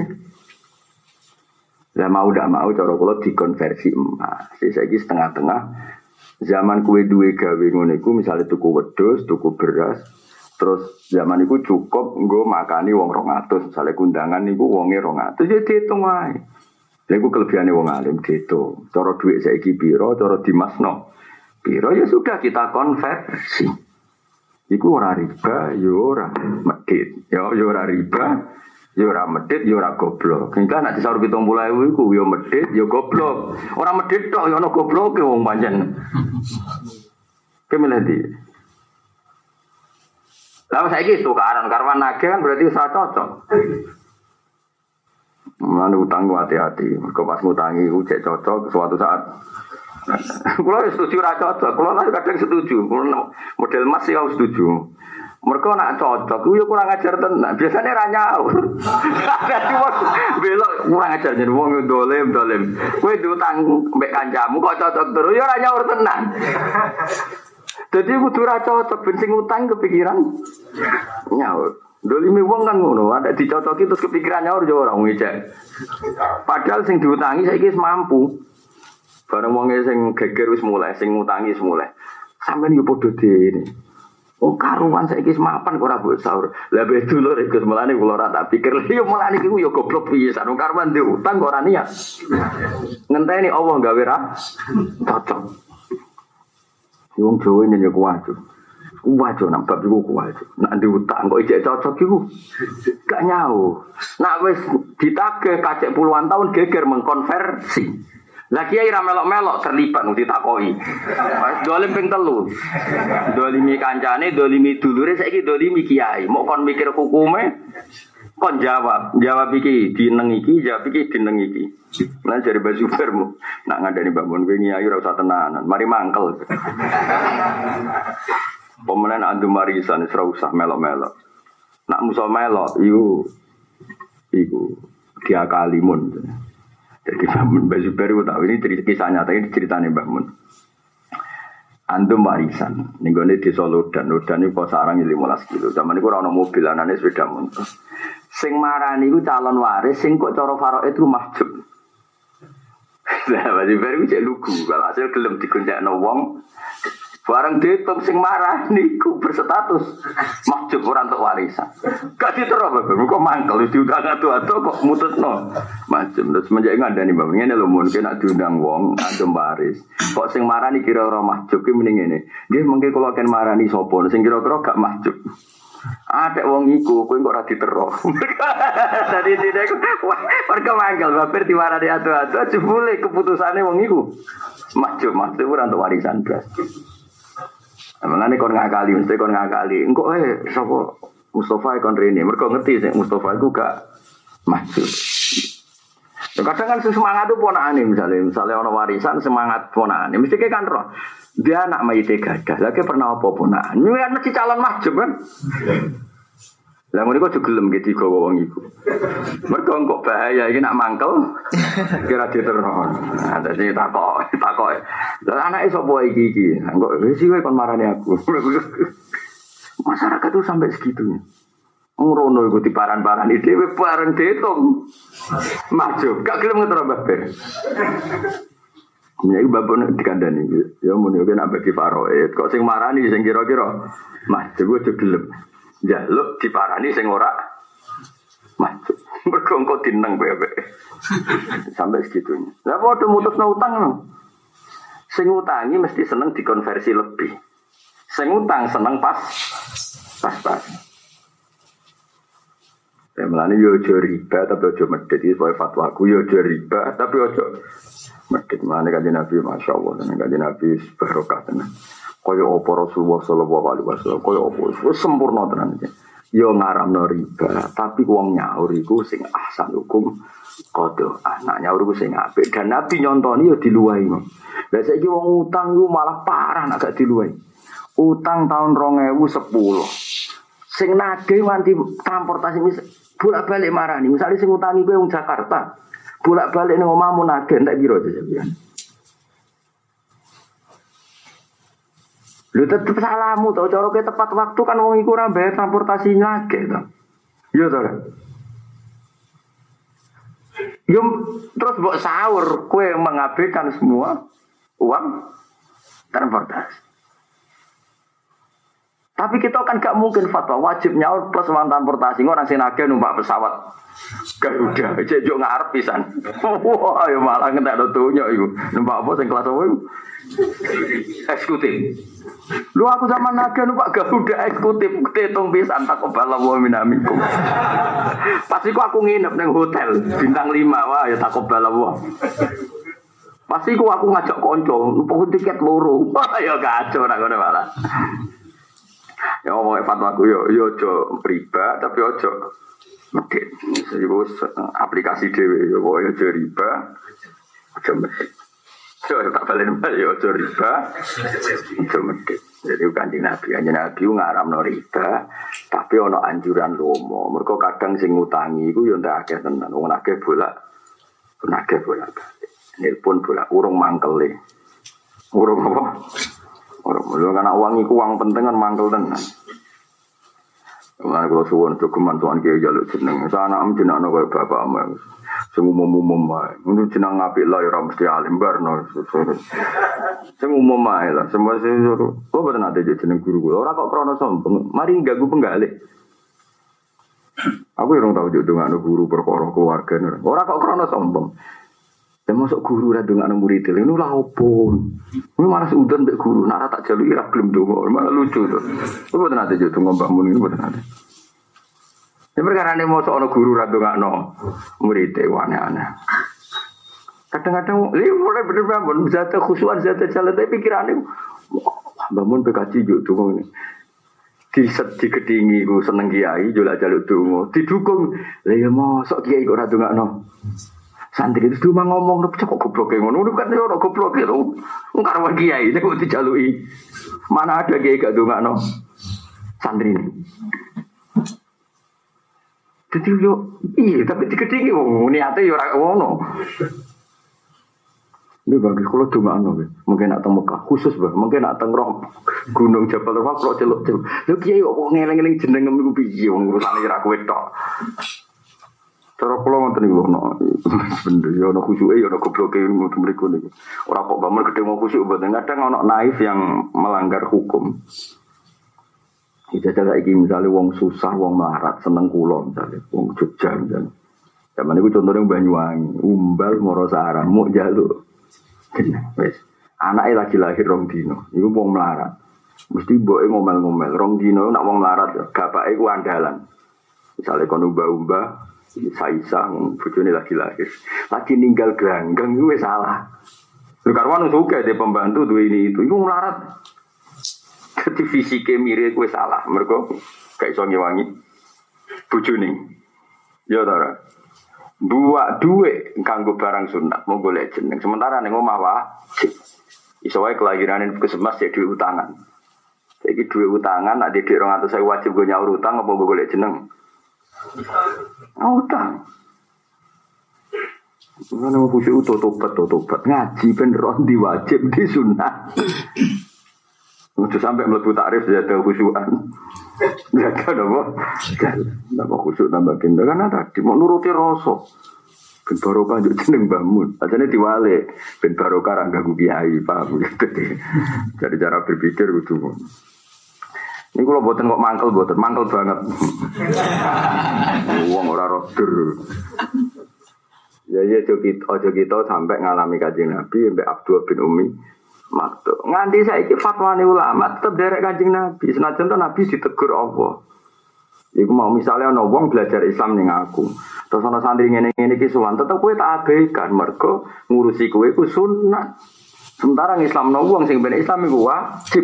Ya mau udah mau cara kula dikonversi emas. Saya setengah-tengah zaman kue duwe gawe ngono misalnya tuku wedhus, tuku beras, terus zaman itu cukup nggo makani wong 200, misalnya kundangan niku wonge 200 ya dihitung wae. Lha iku kelebihane wong alim dihitung. Cara dhuwit saiki pira, cara dimasno. Piro ya sudah kita konversi. Iku ora riba, yo ya ora medit. Yo ya, yo ya ora riba, yo ora medit, yo ora goblok. Kita nak disaur 70.000 iku yo medit, yo goblok. Ora medit tok yo ana gobloke wong pancen. Kemene di. Lalu saya gitu karena naga kan berarti usaha cocok. Mana utang hati-hati. Mergo pas ngutangi ku cek cocok suatu saat. Kulo setuju ra cocok. Kulo kadang setuju. Model Mas ya setuju. Mereka nak cocok, itu kurang ajar tenan. Biasanya ra nyaur. Wong belok kurang ajar jadi wong dolim dolim. Kowe diutang mbek kancamu kok cocok terus ya ra nyaur tenan. Jadi kudu ra cocok ben sing utang kepikiran nyaur. Dolimi wong kan ngono, ada dicocoki terus kepikiran nyaur yo ora ngecek. Padahal sing diutangi saiki wis mampu. Bareng wong sing geger wis mulai, sing ngutangi wis mulai. Sampeyan yo padha dene. Oh karuan saya kis mapan kok ora sahur. Lah be dulur iku melane kula ora tak pikir. Yo mulane iku yo goblok piye sanu karuan di utang kok ora niat. Ngenteni Allah gawe ra cocok. Wong Jawa nyenyak kuwajo. Kuwajo nang bab iku kuwajo. Nak di utang kok ijek cocok iku. Gak nyau. Nak wis ditagih kacek puluhan tahun geger mengkonversi. Lagi kiai ra melok-melok terlibat nanti takoi. Dolim ping telu. Dolimi kancane, dolimi dulure saiki dolimi kiai. Mau kon mikir hukume kon jawab, jawab iki dineng iki, jawab iki dineng iki. Jare baju bermu. Nak ngandani Mbak Mun kiai ora usah tenanan. Mari mangkel. Pemenang andu marisan ora usah melok-melok. Nak musuh melok iku dia kalimun. Jadi Mbah Mun Mbah Zubair tahu ini kisah nyata ini ceritanya Mbah Mun. Antum warisan, di Solo dan Lodan kok sarang belas kilo. Zaman itu orang mobil, anaknya sepeda motor. Sing marani itu calon waris, sing kok coro faro itu mahjub. Nah, Mbah Zubair itu cek lugu, kalau hasil gelem dikuncak wong, Barang dihitung sing marah niku berstatus mahjub orang untuk warisan. Gak diterus bapak, kok mangkel diundang atu atu kok mutus no. Macam terus menjadi ngada nih bapak, ini lo mungkin nak diundang wong adem waris. Kok sing marah nih kira orang mahjub ki mending ini. Dia mungkin kalau akan marah nih sopo, sing kira kira gak mahjub. Ada wong iku, kowe kok ora diterus. Tadi tidak mereka mangkel baper diwarani atu-atu, jebule keputusannya wong iku. Mahjub, mahjub ora untuk warisan blas. Mengenai kon ngakali, mesti kon ngakali. Engkau eh, sopo Mustafa kon rene. Mereka ngerti sih Mustafa itu gak maju. Ya, kadang kan semangat itu ponakane misalnya, misalnya orang warisan semangat ponakane, mesti kayak kan roh. Dia anak mayite gadah, lagi pernah apa ponakan. Ini kan mesti calon maju kan. Lah ngono kok gelem ge digawa wong iku. Mergo kok bahaya iki nak mangkel kira diterus. Nah, dadi takok, takok. Lah anake sapa iki iki? Engko wis kowe kon marani aku. Masyarakat tuh sampai segitunya. Ngrono iku diparan-parani dhewe bareng ditung. Maju, gak gelem ngetro babe. Ya iku bapak nek dikandani. Ya muni oke nak bagi faroid. Kok sing marani sing kira-kira. Mas, gue gelem jaluk diparani sing ora maju. Mergo engko dineng bebe. Sampai segitunya. Lah padha mutusno utang. Sing utangi mesti seneng dikonversi lebih. Sing utang seneng pas pas-pas. Ya melani yo aja riba tapi aja medit iki fatwa fatwaku yo aja riba tapi aja medit. Melani kanjeng Nabi Masya Allah kanjeng Nabi barokah tenan. Kaya apa Rasulullah sallallahu alaihi wasallam, kaya apa wis sempurna tenan iki. Yo ngaramno riba, tapi wong nyaur iku sing ahsan hukum kodo anak nyaur iku sing apik dan Nabi nyontoni yo diluwahi. Lah saiki wong utang iku malah parah nek gak diluwahi. Utang tahun 2010. Sing nagih nganti transportasi bolak-balik marani. Misalnya sing utangi kowe wong Jakarta, bolak-balik ning omahmu nagih entek piro aja Lu tetep salahmu tau cara ke tepat waktu kan wong iku ora bayar transportasi lagi to. Iya to. Yum terus mbok sahur kue mengabaikan semua uang transportasi. Tapi kita kan gak mungkin fatwa wajib nyaur plus uang transportasi orang sinage numpak pesawat Garuda, cek jo ngarep pisan. Wah, ya malah ngentek do tunjuk iku. Numpak apa sing kelas apa iku? Eksekutif. Lu aku zaman naga numpak Garuda eksekutif tetung pisan tak kebala wa minamikum. Pasti aku nginep neng hotel bintang 5 wah ya tak kebala wa. Pasti aku aku ngajak konco, numpuk tiket loro. Wah ya kacau nak ngono malah. Ya ngomong fatwa aku yo yo ojo riba tapi ojo medit. Iku aplikasi dhewe ya pokoke riba. Aja medit. Yo tak balen bal yo riba. Aja medit. Jadi kanjeng Nabi, kanjeng Nabi ngaramno riba, tapi ono anjuran lomo. Mergo kadang sing ngutangi iku yo ndak akeh tenan. Wong akeh bolak, pun akeh bolak. Nelpon bolak urung mangkele. Urung apa? Urung. Lho kan uang iku uang penting kan mangkel tenan. Mulane kula suwun jogeman tuan kiai jaluk jeneng. Sana am jenengno koyo bapak am. Sing umum-umum wae. Ngono jeneng apik lah ya ora mesti alim barno. Sing umum wae lah. Semua sing. Kok boten ate jeneng guru kula. Ora kok krana sombong. Mari ganggu penggalih. Aku yang tahu jodoh nggak guru perkara keluarga Ora kok krono sombong. Ya masuk guru ra dongakno murid ini lah opo. Ini malah sudan mbek guru, nara tak jalu ira gelem donga, malah lucu tuh. Itu boten nate yo donga Mbah Mun ini boten nate. Ya perkara ini mau soal guru ra dongakno murid e aneh-aneh. Kadang-kadang, ini mulai bener bangun, zat khusuan, zat jalan, tapi pikirannya, bangun PKC juga tuh ini. Di di kedingi seneng kiai, jual jaluk dungo, didukung, lah ya sok kiai kok radu nggak no. Santri itu cuma ngomong, lu kok goblok ngono, lu kan ya orang goblok itu, nggak ada kiai, ini kok dijalui. Mana ada kiai gak dunga no santri ini. Jadi yo, iya, tapi dikedingi, oh, niatnya yo orang ngono. Ini bagi kalau dunga no, mungkin nak Mekah khusus bah, mungkin nak roh gunung Jabal Rahmah kalau celuk celuk. Lu kiai kok ngeleng-ngeleng jeneng ngemiku piye, urusan ira kowe tok. Cara kula ngoten niku ono bener ya ono khusyuke ya ono gobloke ngoten mriku niku. Ora kok bangun gede mau khusyuk mboten kadang ono naif yang melanggar hukum. Ijazah saiki misalnya wong susah, wong melarat, seneng kula misalnya, wong Jogja misalnya. Zaman itu contohnya Banyuwangi, umbal moro sarang, mau jaluk. Wes, anaknya lagi lahir rong dino, itu wong melarat. Mesti boe ngomel-ngomel, rong dino nak wong melarat, bapaknya ku andalan. Misalnya kon umba-umba, Saisa, bojone lagi lahir. Lagi ninggal gelanggang gue salah. Lu karwan suka dia pembantu tuh ini itu, itu melarat. Jadi fisiknya mirip gue salah, mereka kayak iso ngewangi bojone. Ya tara. Dua duwe kanggo barang sunat mau golek jeneng. Sementara ning omah wajib. Iso kelahiran puskesmas ya duwe utangan. Jadi duwe utangan, ada di orang atau saya wajib gue nyaur utang apa gue golek jeneng. Utang. Mana mau khusyuk itu tobat, tobat. Ngaji ben di wajib di sunnah. Untuk sampai melebu takrif tahu khusyuan. Jaga apa? Tambah khusyuk tambah kinda. Karena tadi mau nuruti rosok. Ben barokah juk jeneng bangun. Diwale ben barokah ganggu kiai, paham gitu. Jadi cara berpikir kudu ini kalau buatan kok mangkel buatan mangkel banget. Uang ora roder. Ya ya ojo kita, ojo kita sampai ngalami kajian Nabi sampai Abdul bin Umi Maktu. Nganti saya iki fatwa ulama tetap derek kajian Nabi. Senajan tuh Nabi ditegur Allah. Iku mau misalnya ono wong belajar Islam ning aku. Terus ono santri ngene ngene iki suwan, tetep kowe tak abaikan mergo ngurusi kowe ku sunat. Sementara Islam no wong sing ben Islam iku wajib.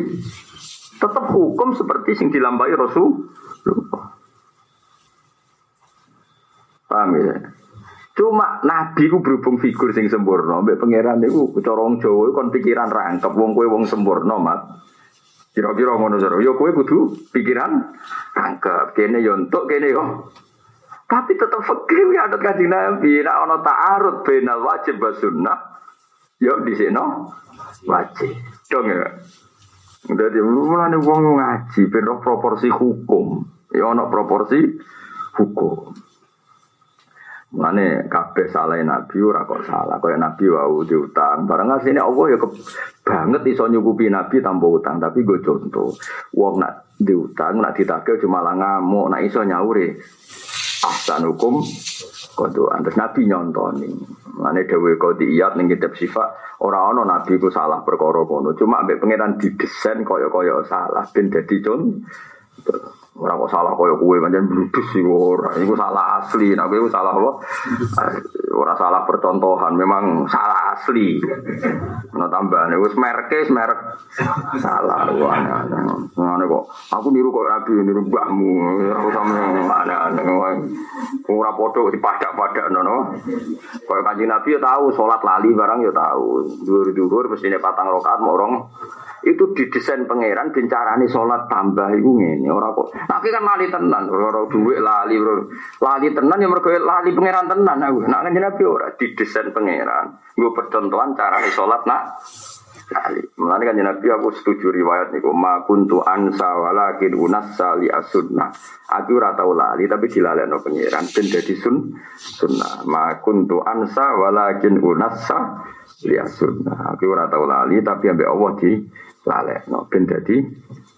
Tetap hukum seperti sing dilambai Rasul. Paham ya? Cuma Nabi ku berhubung figur sing sempurna, mbek pangeran niku cara wong Jawa kon pikiran rangkep wong kowe wong sempurna, Mat. Kira-kira ngono jare. Yo kowe kudu pikiran rangkep. Kene yo entuk, kene yo. Tapi tetap fikir ya ada kaji Nabi. Nah, ono ta'arud benal wajib wa. Yo di sini wajib. Dong ya. Jadi mulane wong ngaji ben proporsi hukum. Ya ana proporsi hukum. Mulane kabeh salah nabi ora kok salah. Kaya nabi wau diutang. Barang asline Allah ya ke, banget iso nyukupi nabi tanpa utang, tapi gue contoh. Wong nak diutang nak ditagih cuma lah ngamuk, nak iso nyaure. Ahsan hukum kodoan. Terus Nabi nyontoni. Dewe kau diiat nih kitab sifat orang ono Nabi ku salah perkara. Cuma ambek pangeran didesain koyo koyo salah. Ben jadi con. Orang kok salah koyo kue macam bludus sih orang. Iku salah asli. Nah kue salah apa? ora salah percontohan, memang salah asli. Nah tambah nih, wis merke merek salah. Aneh-aneh. Aneh kok, aku niru kok rabi, niru mbahmu. Aku sama aneh-aneh. Ora podo dipadak-padak, nono. Kau kanji Nabi ya tahu, sholat lali barang ya tahu. Duhur-duhur, mesti patang rokaat, mau orang itu didesain pangeran bencarane sholat tambah iku ngene ora kok. Tapi kan lali tenan ora lali bro. Lali tenan ya mergo lali pangeran tenan aku nak kanjeng Nabi ora? Didesain pangeran. Nggo percontohan carane sholat nak. Lali. Mulane kanjeng Nabi aku setuju riwayat niku. Ma kuntu ansa walakin unassa li asunna aku ora tau lali tapi dilalekno pangeran ben dadi sun sunnah. Ma kuntu ansa walakin unassa li asunna aku ora tau lali tapi ambek Allah di lalek no ben dadi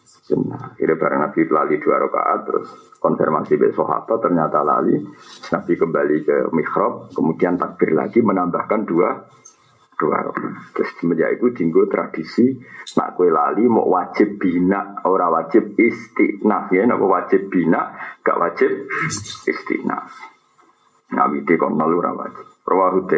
sunnah. Kira bareng Nabi lali dua rakaat terus konfirmasi besok apa ternyata lali Nabi kembali ke mihrab kemudian takbir lagi menambahkan dua dua rakaat. Terus semenjak itu dinggo tradisi nak kue lali mau wajib bina ora wajib istinaf ya nak wajib bina gak wajib istinaf. Nabi kon ora wajib. Rawahu